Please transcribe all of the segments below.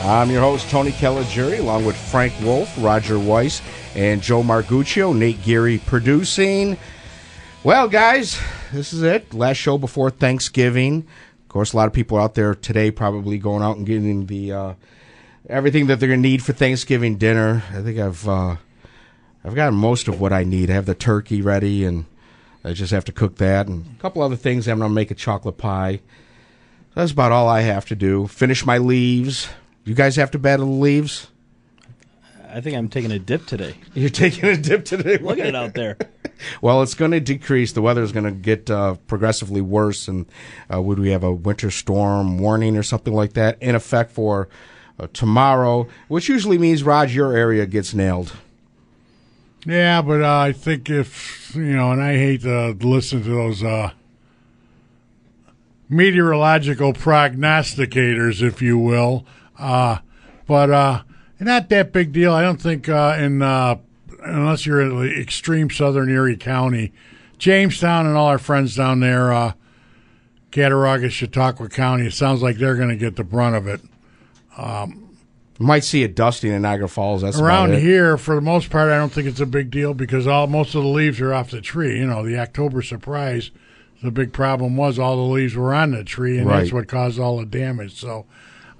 I'm your host, Tony Caligiuri, along with Frank Wolf, Roger Weiss, and Joe Marguccio. Nate Geary producing. Well, guys, this is it. Last show before Thanksgiving. Of course, a lot of people out there today probably going out and getting the uh, everything that they're going to need for Thanksgiving dinner. I think I've uh, I've got most of what I need. I have the turkey ready, and I just have to cook that, and a couple other things. I'm going to make a chocolate pie. That's about all I have to do. Finish my leaves. You guys have to battle the leaves? I think I'm taking a dip today. You're taking a dip today. Look at it out there. well, it's going to decrease. The weather is going to get uh, progressively worse, and uh, would we have a winter storm warning or something like that in effect for uh, tomorrow? Which usually means Raj, your area gets nailed. Yeah, but uh, I think if you know, and I hate to listen to those uh, meteorological prognosticators, if you will. Uh, but uh, not that big deal. I don't think uh, in uh, unless you're in the extreme southern Erie County, Jamestown and all our friends down there, uh, Cattaraugus, Chautauqua County. It sounds like they're going to get the brunt of it. Um, might see it dusting in Niagara Falls. That's around here for the most part. I don't think it's a big deal because all most of the leaves are off the tree. You know, the October surprise. The big problem was all the leaves were on the tree, and Right. that's what caused all the damage. So,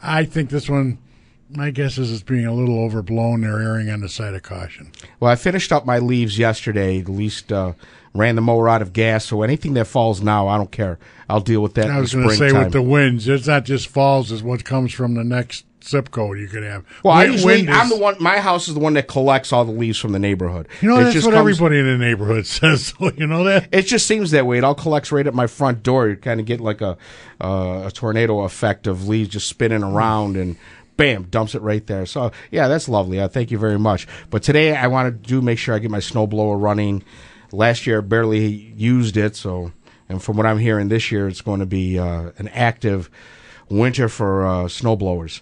I think this one, my guess is it's being a little overblown. They're erring on the side of caution. Well, I finished up my leaves yesterday. At least uh, ran the mower out of gas. So anything that falls now, I don't care. I'll deal with that. I was going to say with the winds, it's not just falls; is what comes from the next zip code you could have. Well, I usually I'm is- the one. My house is the one that collects all the leaves from the neighborhood. You know, It that's just what comes- everybody in the neighborhood says. So you know that. It just seems that way. It all collects right at my front door. You kind of get like a uh, a tornado effect of leaves just spinning around and. Bam, dumps it right there. So yeah, that's lovely. Uh, thank you very much. But today I want to do make sure I get my snowblower running. Last year I barely used it, so and from what I'm hearing this year, it's going to be uh, an active winter for uh, snowblowers.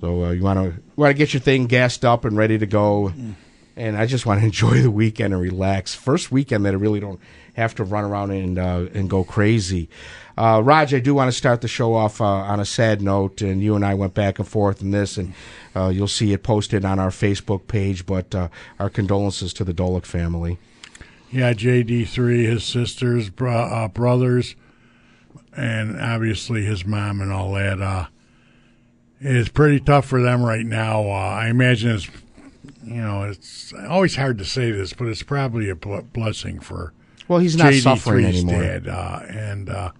So uh, you want to want to get your thing gassed up and ready to go. And I just want to enjoy the weekend and relax. First weekend that I really don't have to run around and uh, and go crazy. Uh, Raj, I do want to start the show off uh, on a sad note, and you and I went back and forth in this, and uh, you'll see it posted on our Facebook page. But uh, our condolences to the Dolick family. Yeah, JD three, his sisters, bro- brothers, and obviously his mom and all that. It's pretty tough for them right now. Uh, I imagine it's, you know, it's always hard to say this, but it's probably a bl- blessing for. Well, he's not JD3's suffering anymore. Dad, uh, and uh,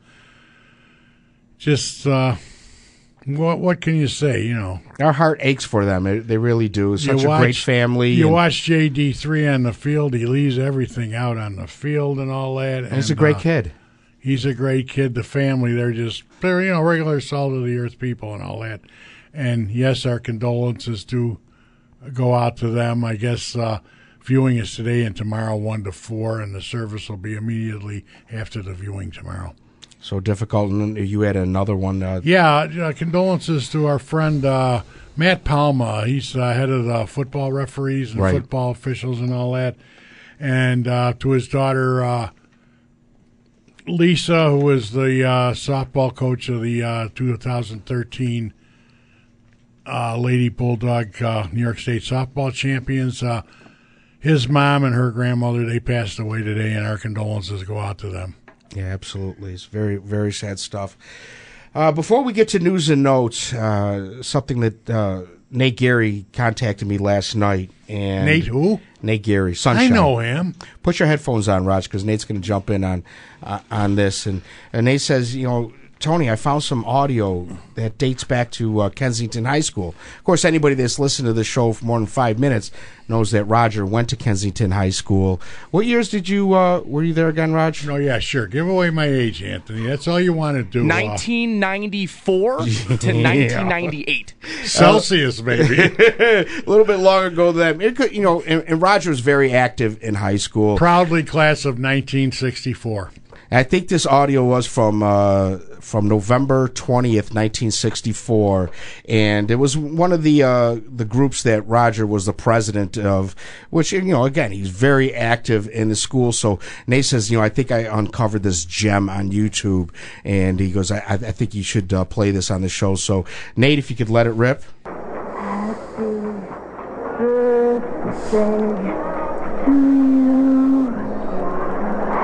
just uh, what what can you say? You know, Our heart aches for them. It, they really do. Such a great family. You and- watch JD three on the field; he leaves everything out on the field and all that. and he's a great uh, kid. He's a great kid. The family, they're just they're you know regular salt of the earth people and all that. And yes, our condolences do go out to them. I guess uh, viewing is today and tomorrow, one to four, and the service will be immediately after the viewing tomorrow. So difficult. And you had another one. Uh, Yeah, uh, condolences to our friend uh, Matt Palma. He's uh, head of the football referees and Right. football officials and all that. And uh, to his daughter, uh, Lisa, who was the uh, softball coach of the uh, 2013 uh, Lady Bulldog uh, New York State softball champions. Uh, his mom and her grandmother, they passed away today, and our condolences go out to them. Yeah, absolutely. It's very, very sad stuff. Uh, before we get to news and notes, something that Nate Geary contacted me last night. And Nate, who? Nate Geary, Sunshine. I know him. Put your headphones on, Raj, because Nate's going to jump in on uh, on this. And, and Nate says, you know, Tony, I found some audio that dates back to uh, Kensington High School. Of course, anybody that's listened to the show for more than five minutes knows that Roger went to Kensington High School. What years did you uh, were you there again, Roger? Oh yeah, sure. Give away my age, Anthony. That's all you want to do. Uh, 1994 to 1998. Celsius, maybe. a little bit longer ago than that. It could, you know, and, and Roger was very active in high school. Proudly class of 1964. I think this audio was from uh, from November twentieth, nineteen sixty four, and it was one of the uh, the groups that Roger was the president of. Which you know, again, he's very active in the school. So Nate says, you know, I think I uncovered this gem on YouTube, and he goes, I, I think you should uh, play this on the show. So Nate, if you could let it rip. Happy birthday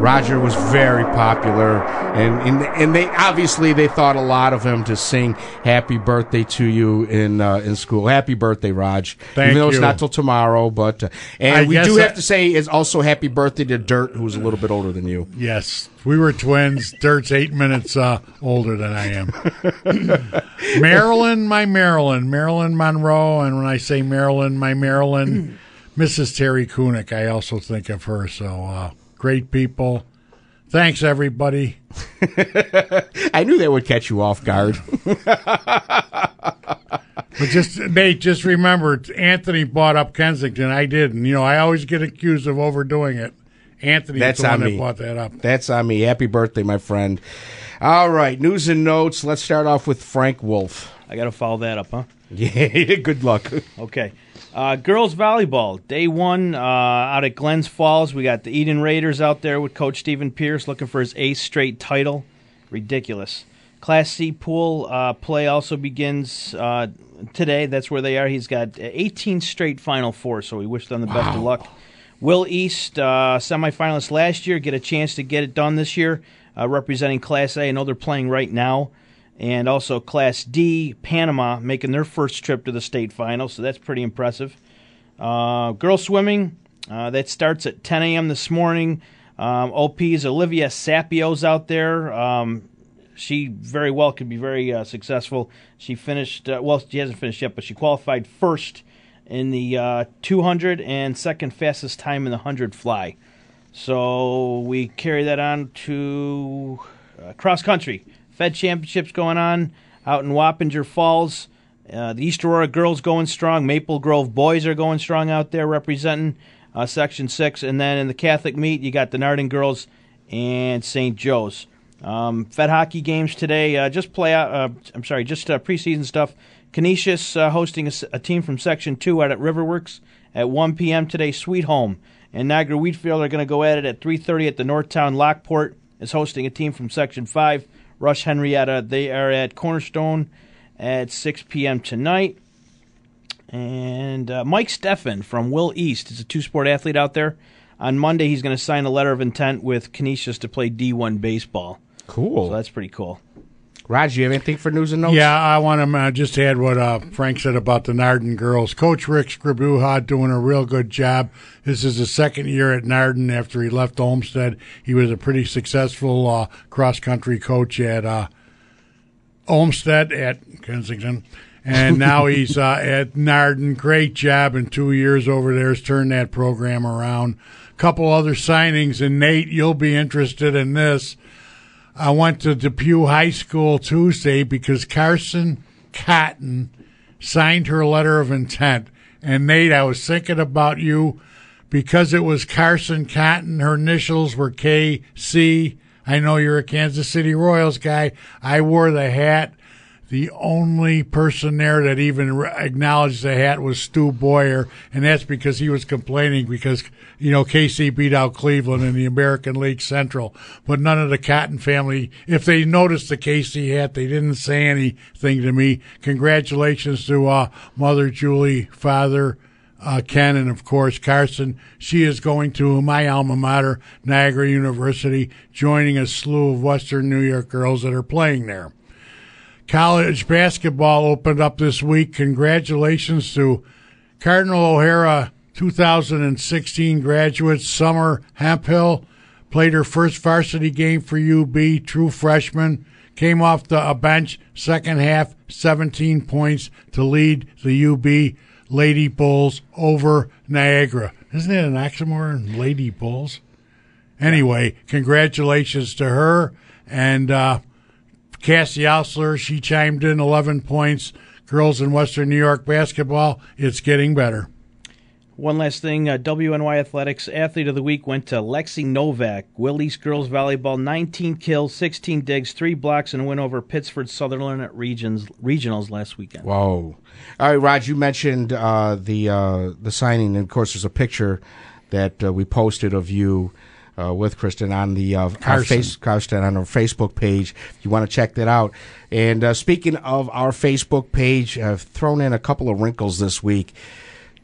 Roger was very popular, and, and and they obviously they thought a lot of him to sing "Happy Birthday" to you in uh, in school. Happy birthday, Raj! Thank Even though it's not till tomorrow, but uh, and I we do have to say it's also happy birthday to Dirt, who's a little bit older than you. Yes, we were twins. Dirt's eight minutes uh, older than I am. Marilyn, my Marilyn, Marilyn Monroe, and when I say Marilyn, my Marilyn, Mrs. Terry Kunick, I also think of her. So uh, great people. Thanks, everybody. I knew that would catch you off guard. But just Nate, just remember, Anthony bought up Kensington. I didn't. You know, I always get accused of overdoing it. Anthony, That's the one on that me. bought that up. That's on me. Happy birthday, my friend. All right, news and notes. Let's start off with Frank Wolf. I got to follow that up, huh? Yeah, good luck. Okay. Uh, girls volleyball, day one uh, out at Glens Falls. We got the Eden Raiders out there with Coach Stephen Pierce looking for his eighth straight title. Ridiculous. Class C pool uh, play also begins uh, today. That's where they are. He's got 18 straight Final Four, so we wish them the best of luck. Will East, uh, semifinalist last year, get a chance to get it done this year, uh, representing Class A. I know they're playing right now. And also Class D, Panama, making their first trip to the state final, so that's pretty impressive. Uh, girls swimming, uh, that starts at 10 a.m. this morning. Um, OP's Olivia Sapio's out there. Um, she very well could be very uh, successful. She finished, uh, well, she hasn't finished yet, but she qualified first in the uh, 200 and second fastest time in the 100 fly. So we carry that on to uh, cross country. Fed Championships going on out in Wappinger Falls. Uh, the East Aurora girls going strong. Maple Grove boys are going strong out there representing uh, Section 6. And then in the Catholic meet, you got the Nardin girls and St. Joe's. Um, Fed hockey games today. Uh, just play out. Uh, I'm sorry, just uh, preseason stuff. Canisius uh, hosting a, team from Section 2 out at Riverworks at 1 p.m. today. Sweet Home and Niagara Wheatfield are going to go at it at 3:30 at the Northtown Lockport. Is hosting a team from Section 5. Rush Henrietta. They are at Cornerstone at 6 p.m. tonight. And uh, Mike Steffen from Will East is a two sport athlete out there. On Monday, he's going to sign a letter of intent with Canisius to play D1 baseball. Cool. So that's pretty cool. Raj, you have anything for news and notes? Yeah, I want to uh, just add what uh, Frank said about the Nardin girls. Coach Rick Scribuha doing a real good job. This is his second year at Nardin after he left Olmsted. He was a pretty successful uh, cross country coach at uh, Olmsted at Kensington. and now he's uh, at Nardin. Great job in two years over there. Has turned that program around. Couple other signings, and Nate, you'll be interested in this. I went to Depew High School Tuesday because Karson Cotton signed her letter of intent. And Nate, I was thinking about you because it was Karson Cotton. Her initials were KC. I know you're a Kansas City Royals guy. I wore the hat. The only person there that even acknowledged the hat was Stu Boyer, and that's because he was complaining because you know KC beat out Cleveland in the American League Central, but none of the Cotton family, if they noticed the KC hat, they didn't say anything to me. Congratulations to uh, Mother Julie, Father uh, Ken, and of course Karson. She is going to my alma mater, Niagara University, joining a slew of Western New York girls that are playing there. College basketball opened up this week. Congratulations to Cardinal O'Hara 2016 graduate Summer Hemphill. Played her first varsity game for UB, true freshman. Came off the bench, second half, 17 points to lead the UB Lady Bulls over Niagara. Isn't it an oxymoron? Lady Bulls? Anyway, congratulations to her. And uh, Cassie Osler, she chimed in 11 points. Girls in Western New York basketball, it's getting better. One last thing, uh, WNY Athletics Athlete of the Week went to Lexi Novak. Willie's girls volleyball, 19 kills, 16 digs, three blocks, and a win over Pittsford Sutherland at regions regionals last weekend. Whoa! All right, Raj, you mentioned uh, the uh, the signing, and of course, there's a picture that uh, we posted of you uh, with Kristen on the uh, our face Karsten on our Facebook page. If you want to check that out. And uh, speaking of our Facebook page, I've thrown in a couple of wrinkles this week.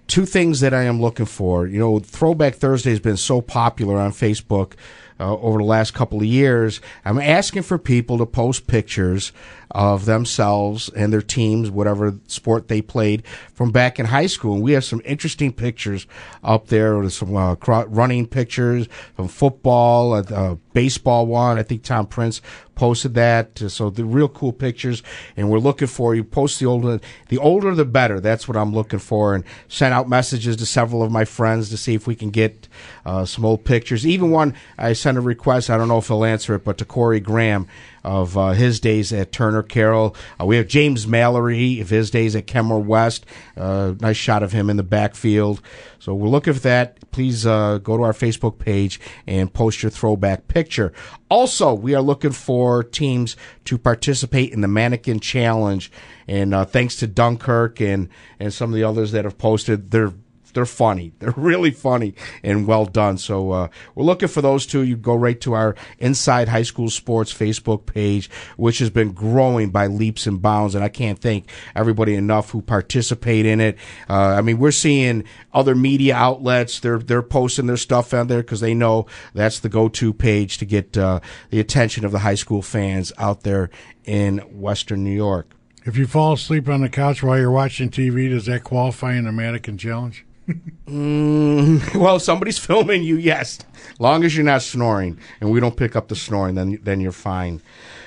Two things that I am looking for. You know, Throwback Thursday has been so popular on Facebook uh, over the last couple of years. I'm asking for people to post pictures of themselves and their teams, whatever sport they played from back in high school. And we have some interesting pictures up there. Some uh, running pictures from football, uh, uh, baseball one. I think Tom Prince posted that. So the real cool pictures. And we're looking for you. Post the older, the older the better. That's what I'm looking for. And sent out messages to several of my friends to see if we can get uh, some old pictures. Even one I sent a request. I don't know if he'll answer it, but to Corey Graham of uh, his days at Turner Carroll. Uh, we have James Mallory of his days at Kenmore West. Uh, nice shot of him in the backfield. So we're looking for that. Please uh, go to our Facebook page and post your throwback picture. Also, we are looking for teams to participate in the Mannequin Challenge. And uh, thanks to Dunkirk and, and some of the others that have posted, they're they're funny. They're really funny and well done. So uh, we're looking for those two. You go right to our Inside High School Sports Facebook page, which has been growing by leaps and bounds. And I can't thank everybody enough who participate in it. Uh, I mean, we're seeing other media outlets. They're they're posting their stuff on there because they know that's the go-to page to get uh, the attention of the high school fans out there in Western New York. If you fall asleep on the couch while you're watching TV, does that qualify in the mannequin challenge? Mm, well, somebody's filming you, yes. Long as you're not snoring and we don't pick up the snoring, then then you're fine.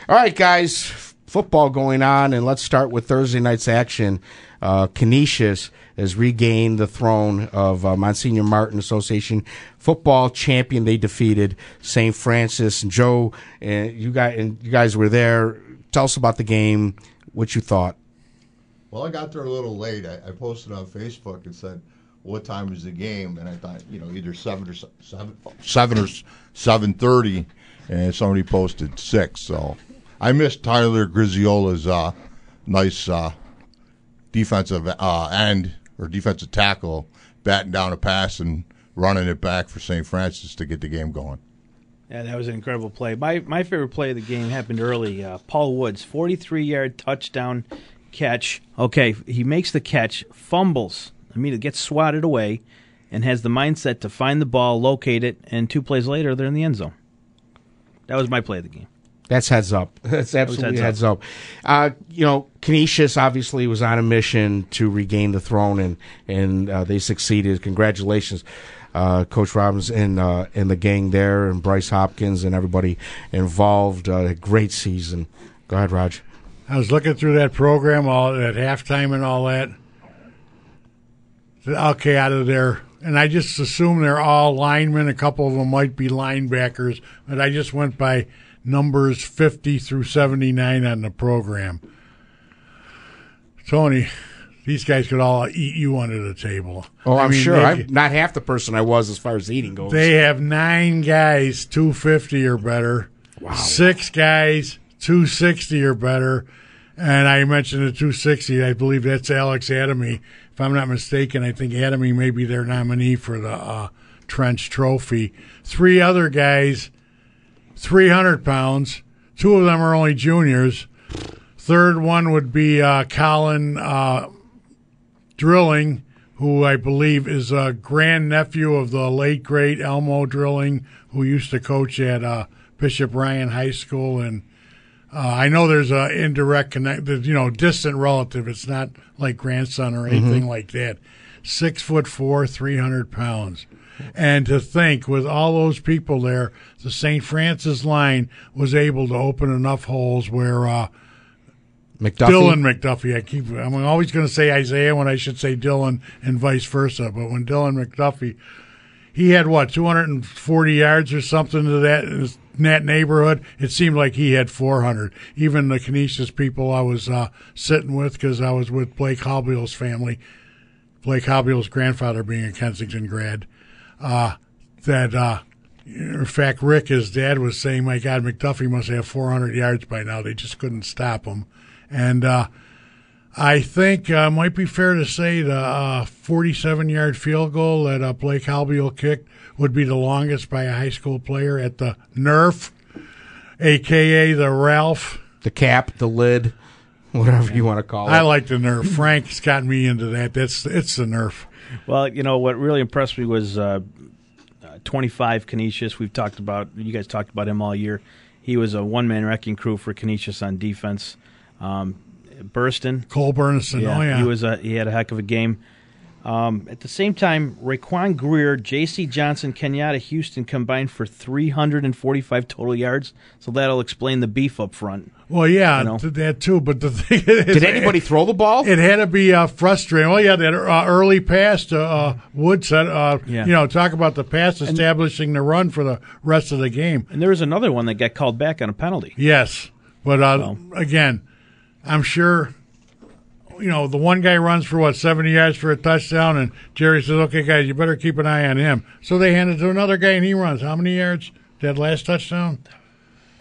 All right, guys, football going on, and let's start with Thursday night's action. Uh, Canisius has regained the throne of uh, Monsignor Martin Association football champion. They defeated St. Francis and Joe. And you guys, and you guys were there. Tell us about the game. What you thought? Well, I got there a little late. I, I posted on Facebook and said, "What time is the game?" And I thought, you know, either seven or seven, seven or seven thirty, and somebody posted six. So I missed Tyler Griziola's uh, nice uh, defensive uh, end or defensive tackle, batting down a pass and running it back for St. Francis to get the game going. Yeah, that was an incredible play. My my favorite play of the game happened early. Uh, Paul Woods, 43 yard touchdown catch. Okay, he makes the catch, fumbles. I mean, it gets swatted away, and has the mindset to find the ball, locate it, and two plays later, they're in the end zone. That was my play of the game. That's heads up. That's absolutely heads heads up. Uh, you know, Canisius obviously was on a mission to regain the throne, and and uh, they succeeded. Congratulations, uh, Coach Robbins and uh, and the gang there, and Bryce Hopkins and everybody involved. Uh, great season. Go ahead, Raj. I was looking through that program all at halftime and all that. Okay, out of there, and I just assume they're all linemen. A couple of them might be linebackers, but I just went by numbers fifty through seventy nine on the program. Tony, these guys could all eat you under the table. Oh, I I'm mean, sure. they I'm not half the person I was as far as eating goes. they have nine guys, 250 or better. Wow. Six guys, 260 or better. And I mentioned the 260. I believe that's Alex Adamy. If I'm not mistaken, I think Adamy may be their nominee for the uh, Trench Trophy. Three other guys, 300 pounds. Two of them are only juniors. Third one would be uh, Colin uh, Drilling, who I believe is a grandnephew of the late great Elmo Drilling, who used to coach at uh, Bishop Ryan High School. And uh, I know there's a indirect connect, you know, distant relative. It's not like grandson or anything like that. Six foot four, three hundred pounds. And to think, with all those people there, the St. Francis line was able to open enough holes where uh, McDuffie. Dylan McDuffie. I keep. I'm always going to say Isaiah when I should say Dylan, and vice versa. But when Dylan McDuffie, he had what 240 yards or something to that in that neighborhood. It seemed like he had 400. Even the Canisius people I was uh, sitting with, because I was with Blake Haubeil's family. Blake Haubeil's grandfather being a Kensington grad. Uh, that. Uh, in fact, Rick, his dad, was saying, "My God, McDuffie must have 400 yards by now. They just couldn't stop him." And uh, I think uh, might be fair to say the uh, 47-yard field goal that uh, Blake Haubeil kicked would be the longest by a high school player at the Nerf, aka the Ralph. the cap, the lid, whatever you want to call it. I like the Nerf. Frank's got me into that. That's it's the Nerf. Well, you know what really impressed me was uh, uh, 25 Canisius. We've talked about you guys talked about him all year. He was a one man wrecking crew for Canisius on defense. Um, Burston, Cole Burnison. oh yeah, he was a he had a heck of a game. Um, at the same time, Raquan Greer, J.C. Johnson, Kenyatta Houston combined for 345 total yards. So that'll explain the beef up front. Well, yeah, You know? th- that too. But the thing is, Did anybody throw the ball? It had to be uh, frustrating. Well, yeah, that uh, early pass to uh, Woods. Uh, Yeah. You know, talk about the pass establishing the run for the rest of the game. And there was another one that got called back on a penalty. Yes, but uh, Well. again, I'm sure. You know, the one guy runs for what seventy yards for a touchdown, and Jerry says, "Okay, guys, you better keep an eye on him." So they hand it to another guy, and he runs how many yards? That last touchdown.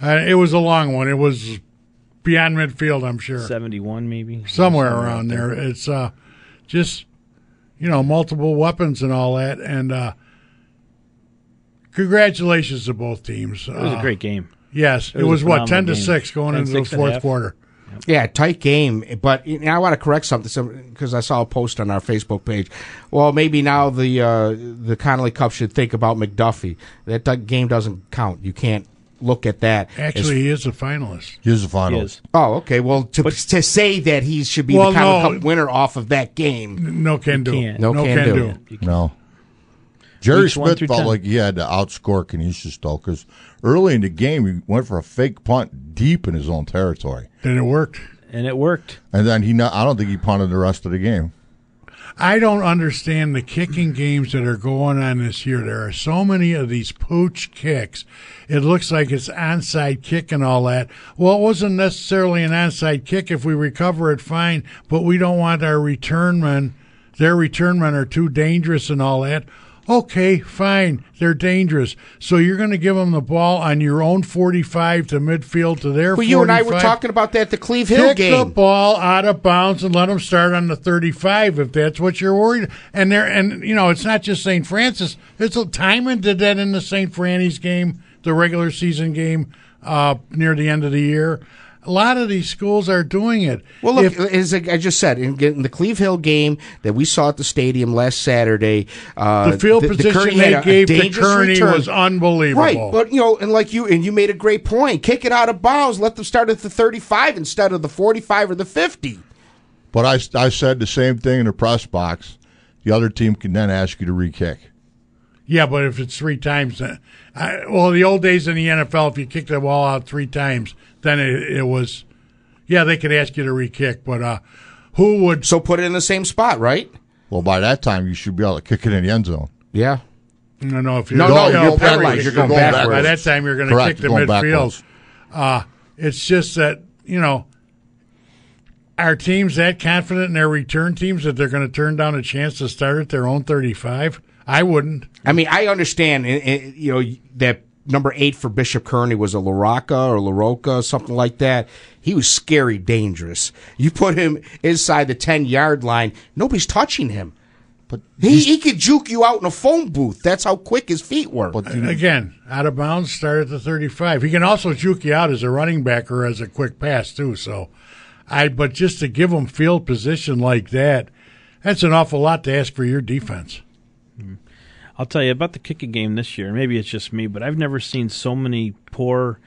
Uh, it was a long one. It was beyond midfield, I'm sure. 71 maybe. somewhere around there. It's uh, just you know multiple weapons and all that, and uh, congratulations to both teams. It was Uh, a great game. Yes, It it, was was, what ten to game. six going 10, into the 6 and a fourth half. Quarter. Yeah, tight game. But you I want to correct something because I saw a post on our Facebook page. Well, maybe now the uh, the Connolly Cup should think about McDuffie. That do- game doesn't count. You can't look at that. as- Actually, he is a finalist. Here's the He final. is. oh, okay. Well, to to say that he should be Well, the Connolly no. Cup winner off of that game. No can do. can't. No can do. No. Jerry Each Smith felt 10. like he had to outscore Canisius though, because early in the game he went for a fake punt deep in his own territory, And it worked. And it worked. and then he. Not, I don't think he punted the rest of the game. I don't understand the kicking games that are going on this year. There are so many of these pooch kicks. It looks like it's onside kick and all that. Well, it wasn't necessarily an onside kick. If we recover it, fine. But we don't want our return men. Their return men are too dangerous and all that. Okay, fine. They're dangerous. So you're going to give them the ball on your own 45 to midfield to their Well, 45. you and I were talking about that the Cleve Hill Kick the ball out of bounds and let them start on the 35 if that's what you're worried. And there, and you know, it's not just St. Francis. It's a Timon did that in the St. Franny's game, the regular season game uh, near the end of the year. A lot of these schools are doing it. Well, look, If- as I just said, in, in the Cleve Hill game that we saw at the stadium last Saturday, uh, the field position Kearney they had a- a gave to dangerous Kearney return. was unbelievable. Right, but you know, and like you, and you made a great point. Kick it out of bounds. Let them start at the thirty-five instead of the forty-five or the fifty. But I, I said the same thing in the press box. The other team can then ask you to re-kick. Yeah, but if it's three times, uh, I, well, the old days in the NFL, if you kicked the ball out three times, then it, it was, yeah, they could ask you to re-kick, but uh, who would? So put it in the same spot, right? Well, by that time, you should be able to kick it in the end zone. Yeah. No, no. If you're No, no, you know, you're if paralyzed. You're going backwards. By that time, you're going to kick the midfield. Uh, it's just that you know, are teams that confident in their return teams that they're going to turn down a chance to start at their own 35? I wouldn't. I mean, I understand, eh, eh, you know, that number eight for Bishop Kearney was a LaRocca or LaRocca, something like that. He was scary dangerous. You put him inside the 10 yard line, nobody's touching him. But He, he could juke you out in a phone booth. That's how quick his feet were. but you- Again, out of bounds, start at the 35. He can also juke you out as a running back or as a quick pass too. So, I but just to give him field position like that, that's an awful lot to ask for your defense. I'll tell you about the kicking game this year. Maybe it's just me, but I've never seen so many poor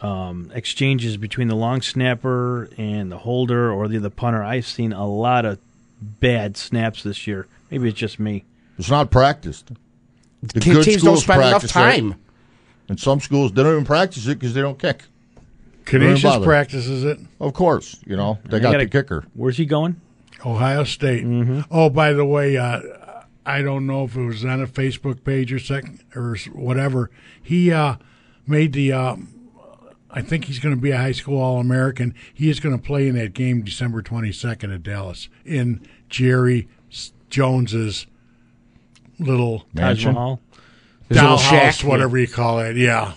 um, exchanges between the long snapper and the holder or the, the punter. I've seen a lot of bad snaps this year. Maybe it's just me. it's not practiced. The Te- good teams don't schools spend enough practice it. time. And some schools, they don't even practice it because they don't kick. Canisius bother. practices it. Of course, you know, they I got gotta- the kicker. Where's he going? Ohio State. Oh, by the way, uh, I don't know if it was on a Facebook page or second or whatever. He uh, made the. Um, I think he's going to be a high school All American. He is going to play in that game December twenty second at Dallas in Jerry S- Jones's little Mansion. Mahal. His little dollhouse, shack, whatever you call it. Yeah.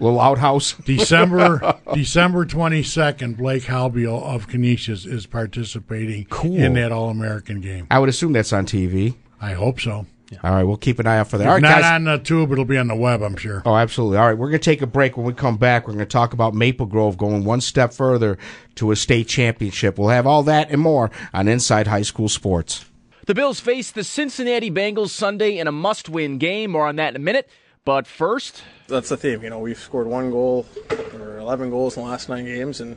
little outhouse. December December twenty second, Blake Haubeil of Canisius is participating Cool. in that All American game. I would assume that's on TV. I hope so. All right, we'll keep an eye out for that. All right, not guys. on the tube, it'll be on the web, I'm sure. Oh, absolutely. All right, we're going to take a break. When we come back, we're going to talk about Maple Grove going one step further to a state championship. We'll have all that and more on Inside High School Sports. The Bills face the Cincinnati Bengals Sunday in a must win game. More on that in a minute. But first, that's the theme. You know, we've scored one goal or 11 goals in the last nine games, and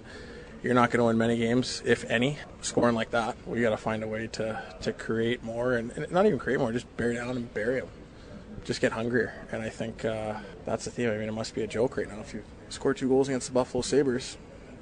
you're not going to win many games, if any, scoring like that. We got to find a way to, to create more, and, and not even create more, just bear down and bury them. Just get hungrier, and I think uh, that's the theme. I mean, it must be a joke right now. If you score two goals against the Buffalo Sabres,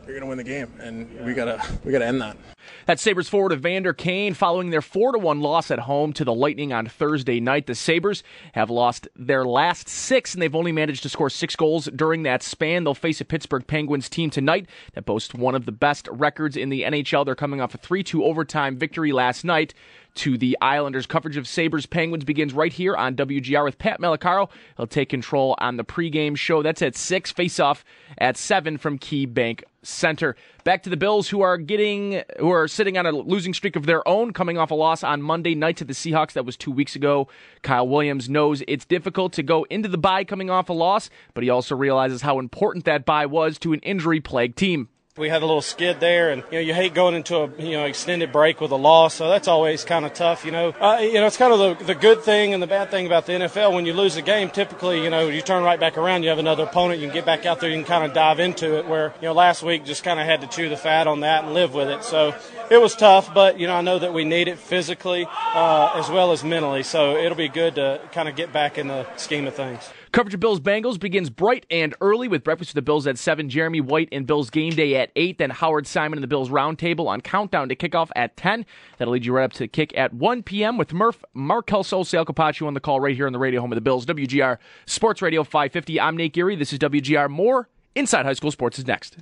you're going to win the game, and we gotta we gotta end that. That's Sabres forward Evander Kane following their 4 to 1 loss at home to the Lightning on Thursday night. The Sabres have lost their last six, and they've only managed to score six goals during that span. They'll face a Pittsburgh Penguins team tonight that boasts one of the best records in the NHL. They're coming off a 3 2 overtime victory last night to the Islanders. Coverage of Sabres Penguins begins right here on WGR with Pat Malacaro. He'll take control on the pregame show. That's at 6, face off at 7 from Key Bank Center. Back to the Bills who are getting who are sitting on a losing streak of their own, coming off a loss on Monday night to the Seahawks. That was two weeks ago. Kyle Williams knows it's difficult to go into the bye coming off a loss, but he also realizes how important that bye was to an injury plagued team. We had a little skid there, and you know you hate going into a you know extended break with a loss, so that's always kind of tough. You know, uh, you know it's kind of the, the good thing and the bad thing about the NFL. When you lose a game, typically you know you turn right back around, you have another opponent, you can get back out there, you can kind of dive into it. Where you know last week just kind of had to chew the fat on that and live with it. So it was tough, but you know I know that we need it physically uh, as well as mentally. So it'll be good to kind of get back in the scheme of things. Coverage of Bills Bengals begins bright and early with breakfast with the Bills at 7, Jeremy White and Bills Game Day at 8, then Howard Simon and the Bills Roundtable on Countdown to Kickoff at 10. That'll lead you right up to kick at 1 p.m. with Murph, Mark Kelso, Sal Capaccio on the call right here on the radio home of the Bills, WGR Sports Radio 550. I'm Nate Geary. This is WGR. More Inside High School Sports is next.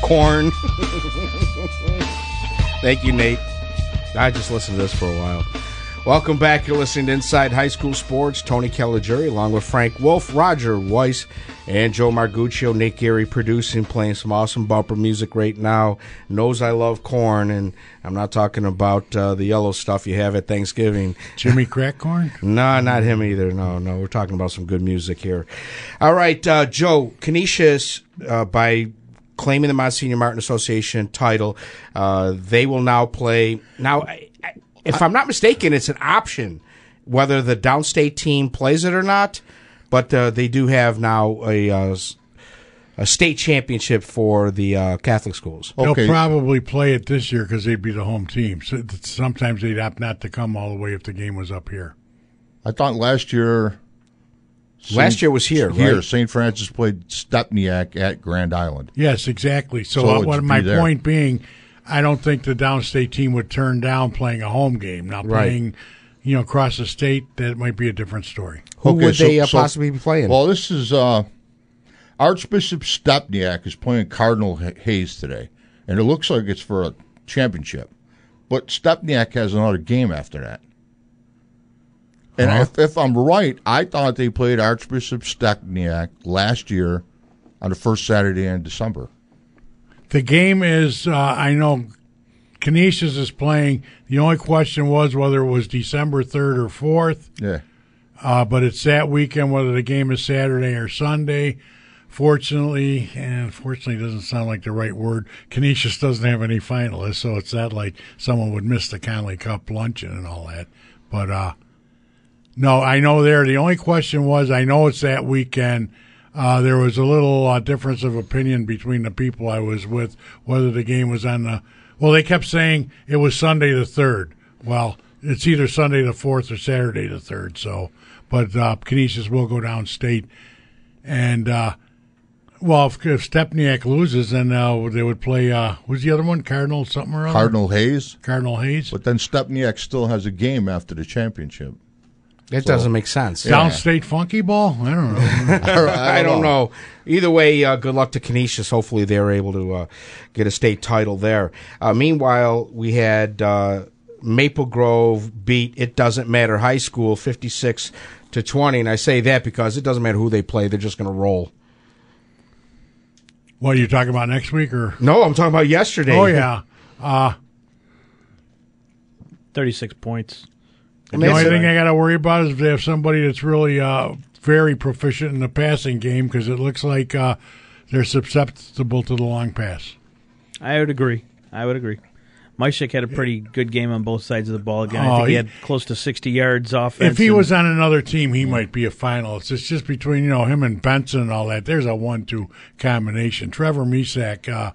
Corn. Thank you, Nate. I just listened to this for a while. Welcome back. You're listening to Inside High School Sports. Tony Caligiuri, along with Frank Wolf, Roger Weiss, and Joe Marguccio. Nick Geary producing, playing some awesome bumper music right now. Knows I love corn, and I'm not talking about uh, the yellow stuff you have at Thanksgiving. Jimmy Crackcorn? No, not him either. No, no. We're talking about some good music here. All right, uh, Joe, Canisius, uh, by claiming the Monsignor Martin Association title, uh, they will now play. Now, I- I- if I'm not mistaken, it's an option whether the downstate team plays it or not, but uh, they do have now a. Uh, s- a state championship for the uh, Catholic schools. They'll probably play it this year because they'd be the home team. So sometimes they'd opt not to come all the way if the game was up here. I thought last year Last year was here, Here, right? St. Francis played Stepinac at Grand Island. Yes, exactly. So, So what my there. point being, I don't think the downstate team would turn down playing a home game. Now Right. playing, you know, across the state, that might be a different story. Who Okay, would so- they uh, so- possibly be playing? Well, this is uh, Archbishop Stepinac is playing Cardinal Hayes today, and it looks like it's for a championship. But Stepinac has another game after that. And Huh? if, if I'm right, I thought they played Archbishop Stepinac last year on the first Saturday in December. The game is, uh, I know, Canisius is playing. The only question was whether it was December third or fourth. Yeah. Uh, but it's that weekend, whether the game is Saturday or Sunday. Fortunately, and fortunately doesn't sound like the right word. Canisius doesn't have any finalists, so it's not like someone would miss the Connolly Cup luncheon and all that. But uh, no, I know there. The only question was, I know it's that weekend. Uh, there was a little uh, difference of opinion between the people I was with whether the game was on the. Well, they kept saying it was Sunday the third. Well, it's either Sunday the fourth or Saturday the third. So, but uh, Canisius will go downstate, and uh, well, if, if Stepinac loses, then uh, they would play. Uh, who's the other one? Cardinal something or other. Cardinal Hayes. Cardinal Hayes. But then Stepinac still has a game after the championship. It So- doesn't make sense. Downstate funky ball. I don't know. I don't know. Either way, uh, good luck to Canisius. Hopefully, they're able to uh, get a state title there. Uh, meanwhile, we had uh, Maple Grove beat It Doesn't Matter High School 56 to 20. And I say that because it doesn't matter who they play, they're just going to roll. What are you talking about next week or? No, I'm talking about yesterday. Oh yeah. Uh, 36 points. The only thing I got to worry about is if they have somebody that's really uh, very proficient in the passing game because it looks like uh, they're susceptible to the long pass. I would agree. I would agree. Myshik had a pretty good game on both sides of the ball again. I Oh, think he, he- had close to 60 yards off. If he and- was on another team, he might be a finalist. It's just between you know him and Benson and all that. There's a one-two combination. Trevor Misak, uh,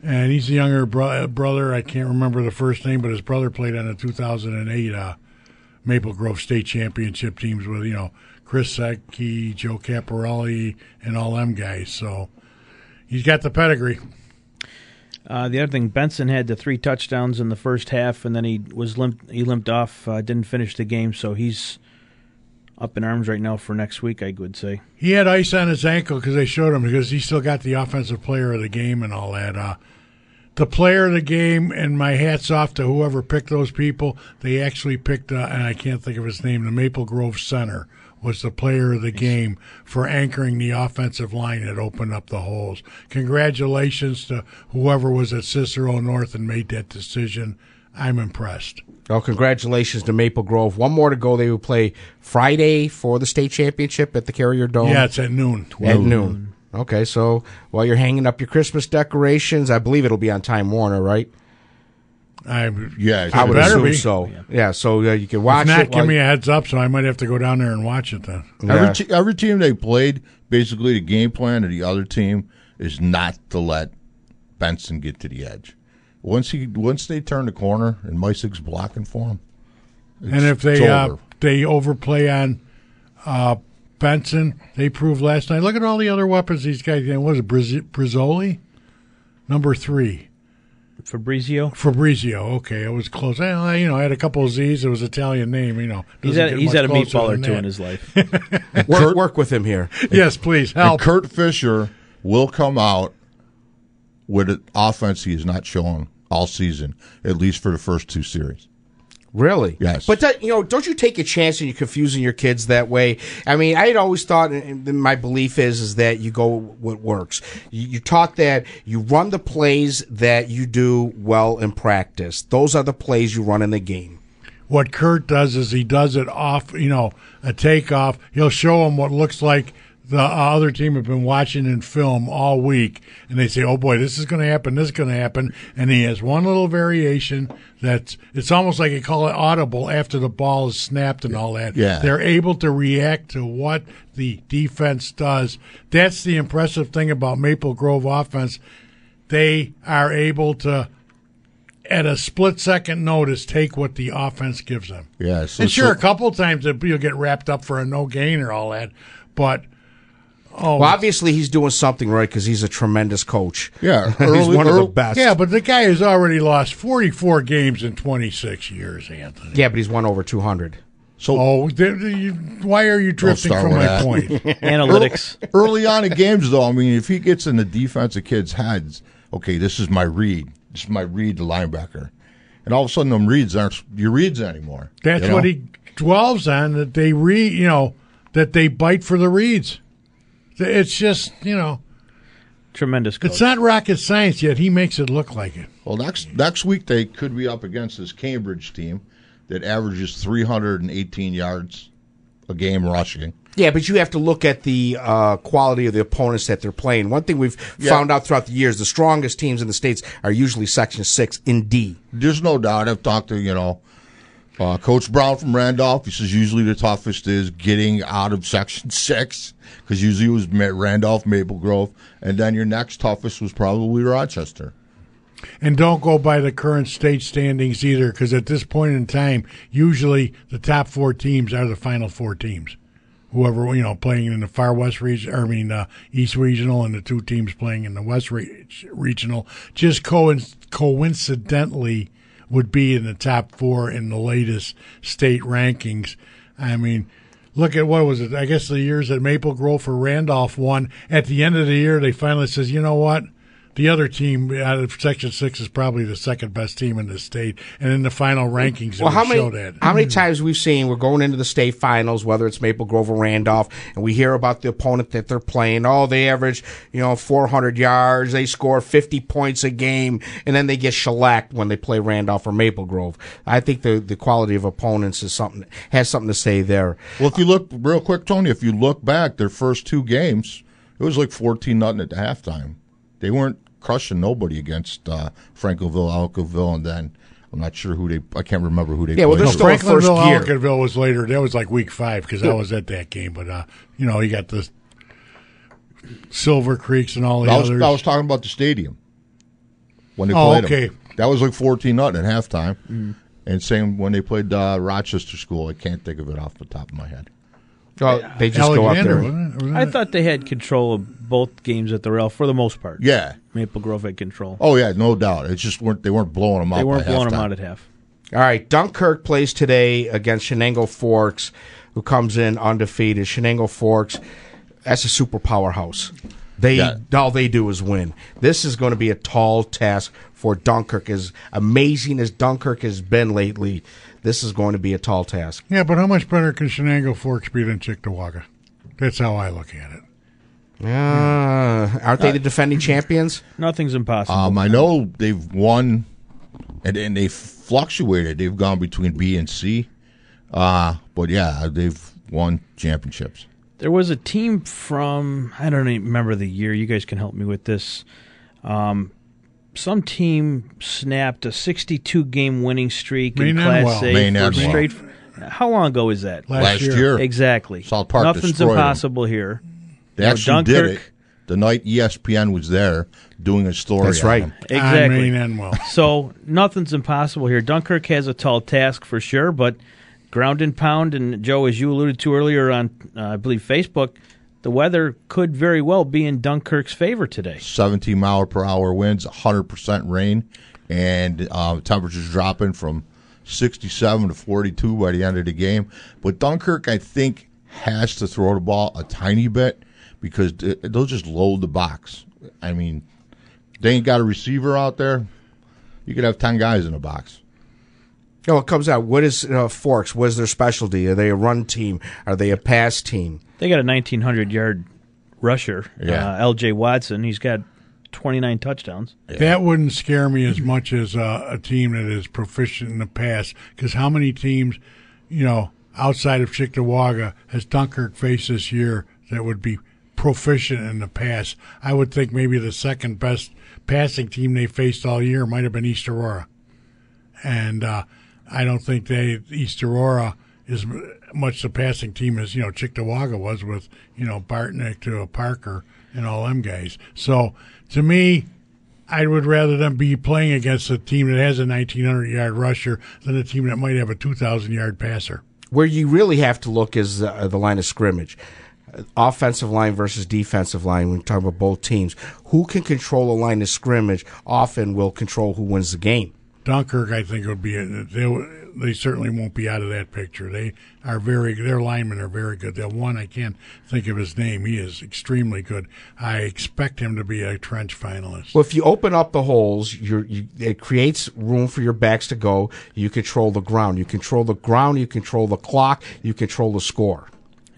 and he's a younger bro- brother. I can't remember the first name, but his brother played on the 2008 uh, Maple Grove State Championship teams with you know Chris Secchi, Joe Caparelli, and all them guys. So he's got the pedigree. Uh, the other thing, Benson had the three touchdowns in the first half, and then he was limp. He limped off, uh, didn't finish the game, so he's up in arms right now for next week. I would say. He had ice on his ankle because they showed him because he still got the offensive player of the game and all that. Uh, the player of the game, and my hats off to whoever picked those people. They actually picked, uh, and I can't think of his name, the Maple Grove center was the player of the game for anchoring the offensive line that opened up the holes. Congratulations to whoever was at Cicero North and made that decision. I'm impressed. Well, congratulations to Maple Grove. One more to go. They will play Friday for the state championship at the Carrier Dome. Yeah, it's at noon. At noon. Okay, so while you're hanging up your Christmas decorations, I believe it'll be on Time Warner, right? I Yeah, I would assume be. so. Yeah, so uh, you can watch If not, it. give while- me a heads up, so I might have to go down there and watch it then. Every, te- every team they played, basically the game plan of the other team is not to let Benson get to the edge. Once he once they turn the corner and Mysik's blocking for him, and if it's they uh, they overplay on uh, Benson, they proved last night. Look at all the other weapons these guys. What was it, Briz- Brizzoli? Number three. Fabrizio. Fabrizio. Okay, it was close. Well, I, you know, I had a couple of Z's. It was Italian name. You know, He's Doesn't had, he's had a closer meatball or two that. in his life. work, work with him here. yes, please and help. Kurt Fisher will come out with an offense he has not shown all season, at least for the first two series. Really? Yes. But that, you know, don't you take a chance and you're confusing your kids that way? I mean, I had always thought, and my belief is, is that you go what works. You, you taught that you run the plays that you do well in practice. Those are the plays you run in the game. what Kurt does is he does it off, you know, a takeoff. He'll show them what looks like the other team have been watching in film all week, and they say, "Oh boy, this is going to happen. This is going to happen." And he has one little variation that's it's almost like you call it audible after the ball is snapped and all that. Yeah. they're able to react to what the defense does. That's the impressive thing about Maple Grove offense. They are able to at a split second notice take what the offense gives them. Yeah, so- and sure, so- a couple times you'll get wrapped up for a no gain or all that, but oh, Well, obviously he's doing something right because he's a tremendous coach. Yeah, he's early- one of the best. yeah, but the guy has already lost 44 games in 26 years, Anthony. yeah, but he's won over two hundred. So Oh, th- th- why are you drifting from my that. point? Analytics. early on in games, though, I mean, if he gets in the defensive kid's heads, okay, this is my read. This is my read, the linebacker. And all of a sudden, them reads aren't your reads anymore. That's you know? what he dwells on. That they read, you know, that they bite for the reads. It's just, you know, Tremendous coach. it's not rocket science yet. He makes it look like it. Well, next next week they could be up against this Cambridge team that averages 318 yards a game rushing. Yeah, but you have to look at the uh, quality of the opponents that they're playing. One thing we've Yeah. found out throughout the years: the strongest teams in the states are usually Section Six in D. There's no doubt. I've talked to you know uh, Coach Brown from Randolph. He says usually the toughest is getting out of Section Six because usually it was Randolph, Maple Grove, and then your next toughest was probably Rochester. And don't go by the current state standings either, because at this point in time, usually the top four teams are the final four teams. Whoever you know playing in the far west region, I mean uh, east regional, and the two teams playing in the west re- regional, just coinc- coincidentally would be in the top four in the latest state rankings. I mean, look at what was it? I guess the years that Maple Grove or Randolph won. At the end of the year, they finally says, you know what? The other team out of Section Six is probably the second best team in the state, and in the final rankings, it Well, how would many show that. how many times we've seen we're going into the state finals, whether it's Maple Grove or Randolph, and we hear about the opponent that they're playing. Oh, they average you know 400 yards, they score 50 points a game, and then they get shellacked when they play Randolph or Maple Grove. I think the the quality of opponents is something has something to say there. Well, if you look real quick, Tony, if you look back, their first two games, it was like 14 nothing at the halftime. They weren't crushing nobody against uh, Franklinville, Ellicottville, and then I'm not sure who they. I can't remember who they. Yeah, well, played. they're still in first Franklinville, gear. Ellicottville was later. That was like week five because I was at that game. But uh, you know, you got the Silver Creeks and all the I was, others. I was talking about the stadium when they Oh, played okay. them. That was like 14 nothing at halftime. Mm. And same when they played uh, Rochester School. I can't think of it off the top of my head. Oh, they just go up there. wasn't it? Wasn't I it? thought they had control of both games at the rail for the most part. Yeah. Maple Grove had control. Oh yeah, no doubt. It just weren't they weren't blowing them out. they weren't by blowing them out at half. All right, Dunkirk plays today against Chenango Forks, who comes in undefeated. Chenango Forks, that's a super powerhouse. They Yeah. all they do is win. This is going to be a tall task for Dunkirk. As amazing as Dunkirk has been lately, this is going to be a tall task. Yeah, but how much better can Chenango Forks be than Cheektowaga? That's how I look at it. Uh, aren't they the defending champions? Nothing's impossible. Um, I know they've won, and and they fluctuated. They've gone between B and C, uh, but yeah, they've won championships. There was a team from I don't even remember the year. You guys can help me with this. Um, some team snapped a 62 game winning streak in Class Endwell. A Maine for Endwell. straight. How long ago is that? Last, Last year. year, Exactly. South Park Nothing's destroyed 'em. impossible here. They No, actually did it the night ESPN was there doing a story. That's on right. Exactly. On Maine Enwell. So nothing's impossible here. Dunkirk has a tall task for sure, but ground and pound, and Joe, as you alluded to earlier on, uh, I believe Facebook, the weather could very well be in Dunkirk's favor today. 17 mile per hour winds, 100% rain, and uh, temperatures dropping from 67 to 42 by the end of the game. But Dunkirk, I think, has to throw the ball a tiny bit because they'll just load the box. I mean, they ain't got a receiver out there. You could have 10 guys in a box. No, it comes out. What is uh, Forks? What is their specialty? Are they a run team? Are they a pass team? They got a 1,900 yard rusher, Yeah. uh, L.J. Watson. He's got 29 touchdowns. That wouldn't scare me as much as uh, a team that is proficient in the pass. Because how many teams, you know, outside of Cheektowaga has Dunkirk faced this year that would be proficient in the pass? I would think maybe the second best passing team they faced all year might have been East Aurora, and uh, I don't think they East Aurora is much the passing team as you know Cheektowaga was with you know Bartnick to a Parker and all them guys. So to me, I would rather them be playing against a team that has a 1900 yard rusher than a team that might have a 2000 yard passer. Where you really have to look is uh, the line of scrimmage. Offensive line versus defensive line. When we talk about both teams, who can control a line of scrimmage often will control who wins the game. Dunkirk, I think, would be they. They certainly won't be out of that picture. They are very. Their linemen are very good. That one, I can't think of his name. He is extremely good. I expect him to be a trench finalist. Well, if you open up the holes, you're, you, it creates room for your backs to go. You control the ground. You control the ground. You control the clock. You control the score.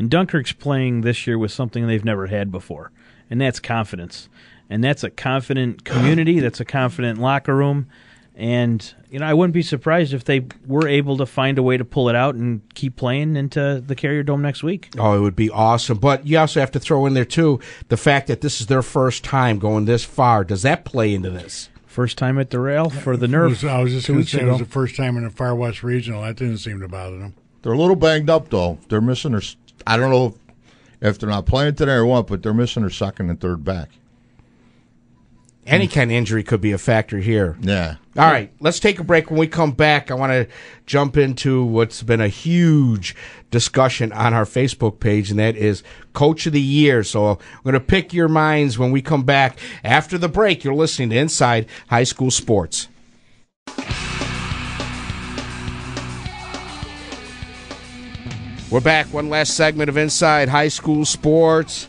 And Dunkirk's playing this year with something they've never had before, and that's confidence. And that's a confident community. That's a confident locker room. And you know, I wouldn't be surprised if they were able to find a way to pull it out and keep playing into the Carrier Dome next week. Oh, it would be awesome. But you also have to throw in there too the fact that this is their first time going this far. Does that play into this? First time at the rail for the nerves. I was just going to say it was the first time in the Far West Regional. That didn't seem to bother them. They're a little banged up though. They're missing their. I don't know if, if they're not playing today or what, but they're missing their second and third back. Any kind of injury could be a factor here. Yeah. All right, let's take a break. When we come back, I want to jump into what's been a huge discussion on our Facebook page, and that is Coach of the Year. So I'm going to pick your minds when we come back after the break. You're listening to Inside High School Sports. We're back. One last segment of Inside High School Sports.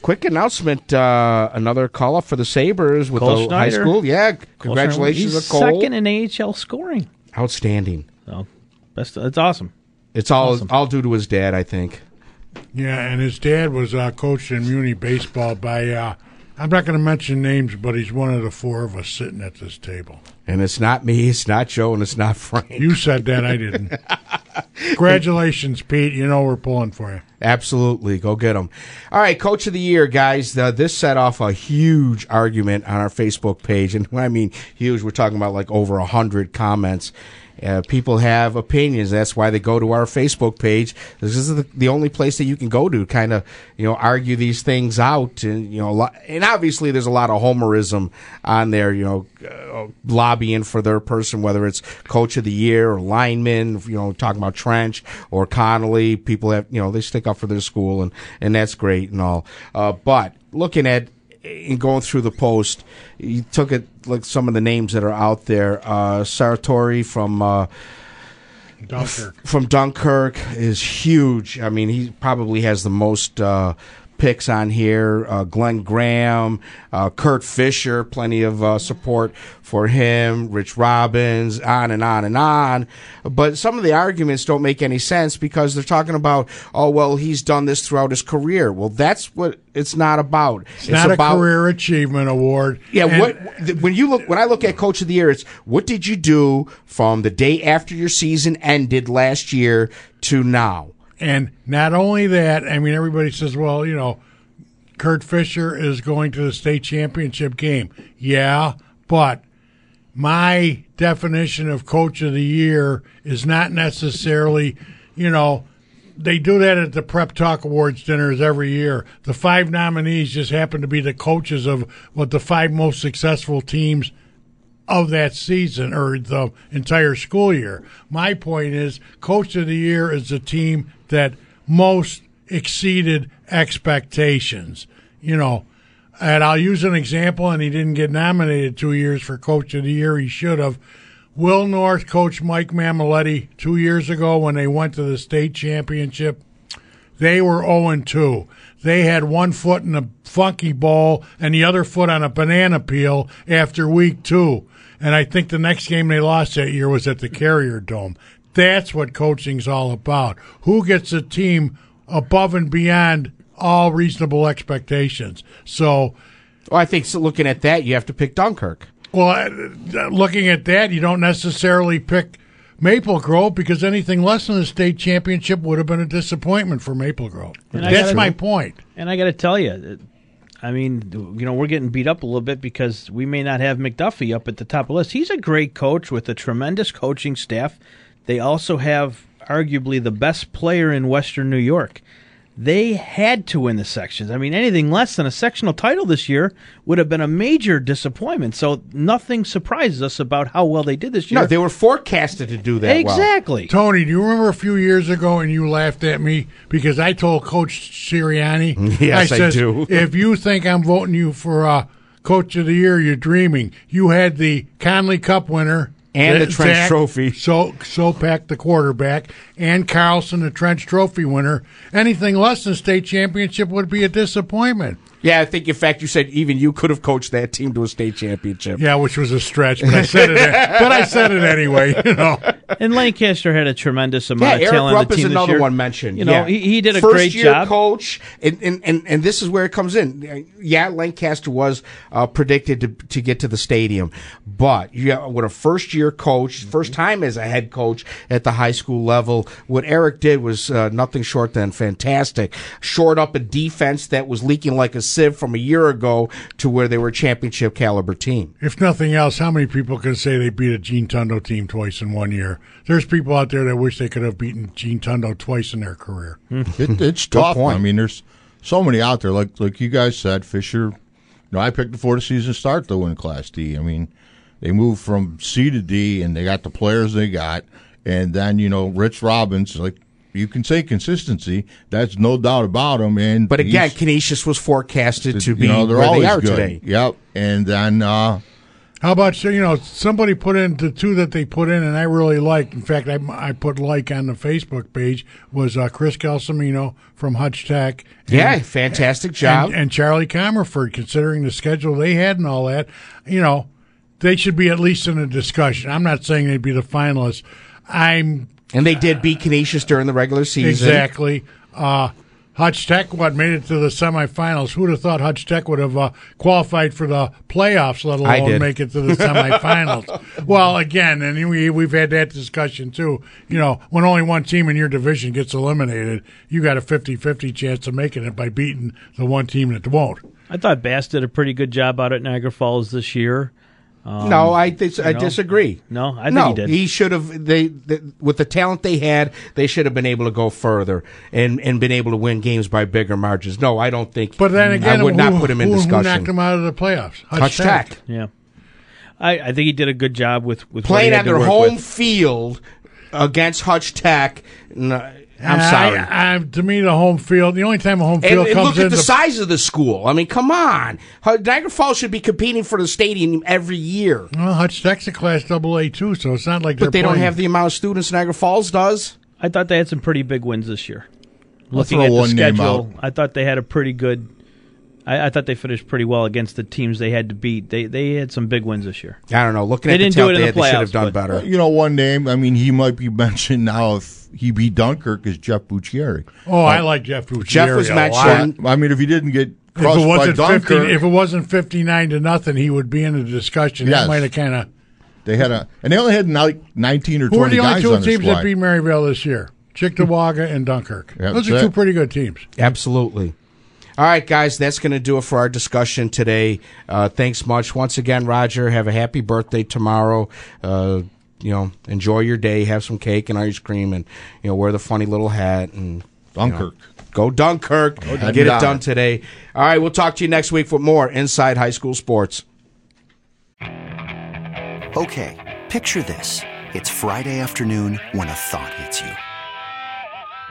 Quick announcement: uh, another call up for the Sabres with Cole the high school. Yeah, congratulations, Schneider. to Cole. Second in AHL scoring. Outstanding. So, best. It's awesome. It's all Awesome. all due to his dad, I think. Yeah, and his dad was uh, coached in Muni baseball by. Uh, I'm not going to mention names, but he's one of the four of us sitting at this table. And it's not me, it's not Joe, and it's not Frank. You said that, I didn't. Congratulations, Pete. You know we're pulling for you. Absolutely. Go get them. All right, Coach of the Year, guys. Uh, this set off a huge argument on our Facebook page. And when I mean huge, we're talking about like over a 100 comments. Uh, people have opinions. That's why they go to our Facebook page. This is the, the only place that you can go to kind of, you know, argue these things out. And, you know, and obviously there's a lot of homerism on there, you know, uh, lobbying for their person, whether it's coach of the year or lineman, you know, talking about Trench or Connolly. People have, you know, they stick up for their school and, and that's great and all. Uh, but looking at, in going through the post, you took it like some of the names that are out there. Uh, Sartori from uh, Dunkirk. from Dunkirk is huge. I mean, he probably has the most uh, picks on here. Uh, Glenn Graham, uh, Kurt Fisher, plenty of uh, support for him. Rich Robbins, on and on and on. But some of the arguments don't make any sense because they're talking about, oh well, he's done this throughout his career. Well, that's what it's not about. It's, not a career achievement award. Yeah, And- what when you look when I look at coach of the year, it's what did you do from the day after your season ended last year to now? And not only that, I mean, everybody says, well, you know, Kurt Fisher is going to the state championship game. Yeah, but my definition of coach of the year is not necessarily, you know, they do that at the Prep Talk Awards dinners every year. The five nominees just happen to be the coaches of what the five most successful teams of that season or the entire school year. My point is, Coach of the Year is the team that most exceeded expectations. You know, and I'll use an example, and he didn't get nominated two years for Coach of the Year. He should have. Will North coach Mike Mamoletti two years ago when they went to the state championship. They were 0 2. They had one foot in a funky ball and the other foot on a banana peel after week two. And I think the next game they lost that year was at the Carrier Dome. That's what coaching's all about. Who gets a team above and beyond all reasonable expectations? So, well, I think so looking at that, you have to pick Dunkirk. Well, uh, looking at that, you don't necessarily pick Maple Grove because anything less than the state championship would have been a disappointment for Maple Grove. And That's gotta- my point. And I got to tell you, I mean, you know, we're getting beat up a little bit because we may not have McDuffie up at the top of the list. He's a great coach with a tremendous coaching staff. They also have arguably the best player in Western New York. They had to win the sections. I mean, anything less than a sectional title this year would have been a major disappointment. So nothing surprises us about how well they did this year. No, they were forecasted to do that well. exactly. Tony, do you remember a few years ago and you laughed at me because I told Coach Sirianni, Yes, I says, do. if you think I'm voting you for uh, Coach of the Year, you're dreaming. You had the Connolly Cup winner. And the Zach- Trench Trophy. So Sopak, the quarterback, and Carlson, the Trench Trophy winner. Anything less than state championship would be a disappointment. Yeah, I think in fact you said even you could have coached that team to a state championship. Yeah, which was a stretch, but I said it. but I said it anyway. You know. And Lancaster had a tremendous amount Yeah, of talent on Rupp the is team this another year. one mentioned. You know, yeah. he, he did a First great year job. coach, and, and, and, and this is where it comes in. Yeah, Lancaster was uh, predicted to, to get to the stadium, but yeah, with a first year coach, first time as a head coach at the high school level, what Eric did was uh, nothing short than fantastic. Shored up a defense that was leaking like a sieve from a year ago to where they were a championship caliber team. If nothing else, how many people can say they beat a Gene Tundo team twice in one year? There's people out there that wish they could have beaten Gene Tundo twice in their career. Hmm. It, it's tough. point. I mean, there's so many out there. Like like you guys said, Fisher. You know, I picked the Florida season start though in Class D. I mean, they moved from C to D, and they got the players they got, and then you know, Rich Robbins. Like you can say consistency. That's no doubt about him. And But again, he's- Canisius was forecasted to be you know, where they are good. today. Yep. And then uh, How about so, you know somebody put in the two that they put in, and I really like. In fact, I, I put like on the Facebook page was uh, Chris Calcimino from Hutch Tech. and- Yeah, fantastic job. And, and Charlie Comerford, considering the schedule they had and all that, you know, they should be at least in a discussion. I'm not saying they'd be the finalists. I'm And they did beat Canisius during the regular season. Exactly. Uh, Hutch Tech, what made it to the semifinals? Who would have thought Hutch Tech would have uh, qualified for the playoffs, let alone make it to the semifinals? well, again, and we we've had that discussion too. You know, when only one team in your division gets eliminated, you got a 50-50 chance of making it by beating the one team that won't. I thought Bass did a pretty good job out at Niagara Falls this year. Um, no, I dis- I know? disagree. No, I think no, he did. He should have. They, they with the talent they had, they should have been able to go further and and been able to win games by bigger margins. No, I don't think. But then again, I would who, not put him in who, Who discussion. knocked him out of the playoffs? Hutch Tech. Yeah, I, I think he did a good job with with what he playing had at to their work home with. field against Hutch Tech. no, I'm sorry. I, to me, the home field. The only time a home field and comes look in at the the size of the school. I mean, come on. Niagara Falls should be competing for the stadium every year. Well, Hutch Tech's a Class Double A too, so it's not like But they're they don't have the amount of students Niagara Falls does. I thought they had some pretty big wins this year. Looking at the schedule, I thought they had a pretty good. I, I thought they finished pretty well against the teams they had to beat. They they had some big wins this year. I don't know. Looking They at didn't the do it they in had, the they should have done but- better. you know, one name. I mean, he might be mentioned now if he beat Dunkirk is Jeff Buccieri. Oh, I like Jeff Buccieri. Jeff was a mentioned. lot. I mean, if he didn't get If it by wasn't Dunkirk, fifty, if it wasn't fifty nine to nothing, he would be in the discussion. Yes. That might have kind of. they had a and they only had like nineteen or Who are twenty the only two on their teams that beat Maryvale this year? Cheektowaga and Dunkirk. Yeah, Those that's are two pretty good teams. Absolutely. All right, guys, that's going to do it for our discussion today. Uh, thanks much once again, Roger. Have a happy birthday tomorrow. Uh, you know, enjoy your day. Have some cake and ice cream, and you know, wear the funny little hat and you know, Dunkirk. go Dunkirk. Dunkirk. Get it Done. done today. All right, we'll talk to you next week for more Inside High School Sports. Okay, picture this. It's Friday afternoon when a thought hits you.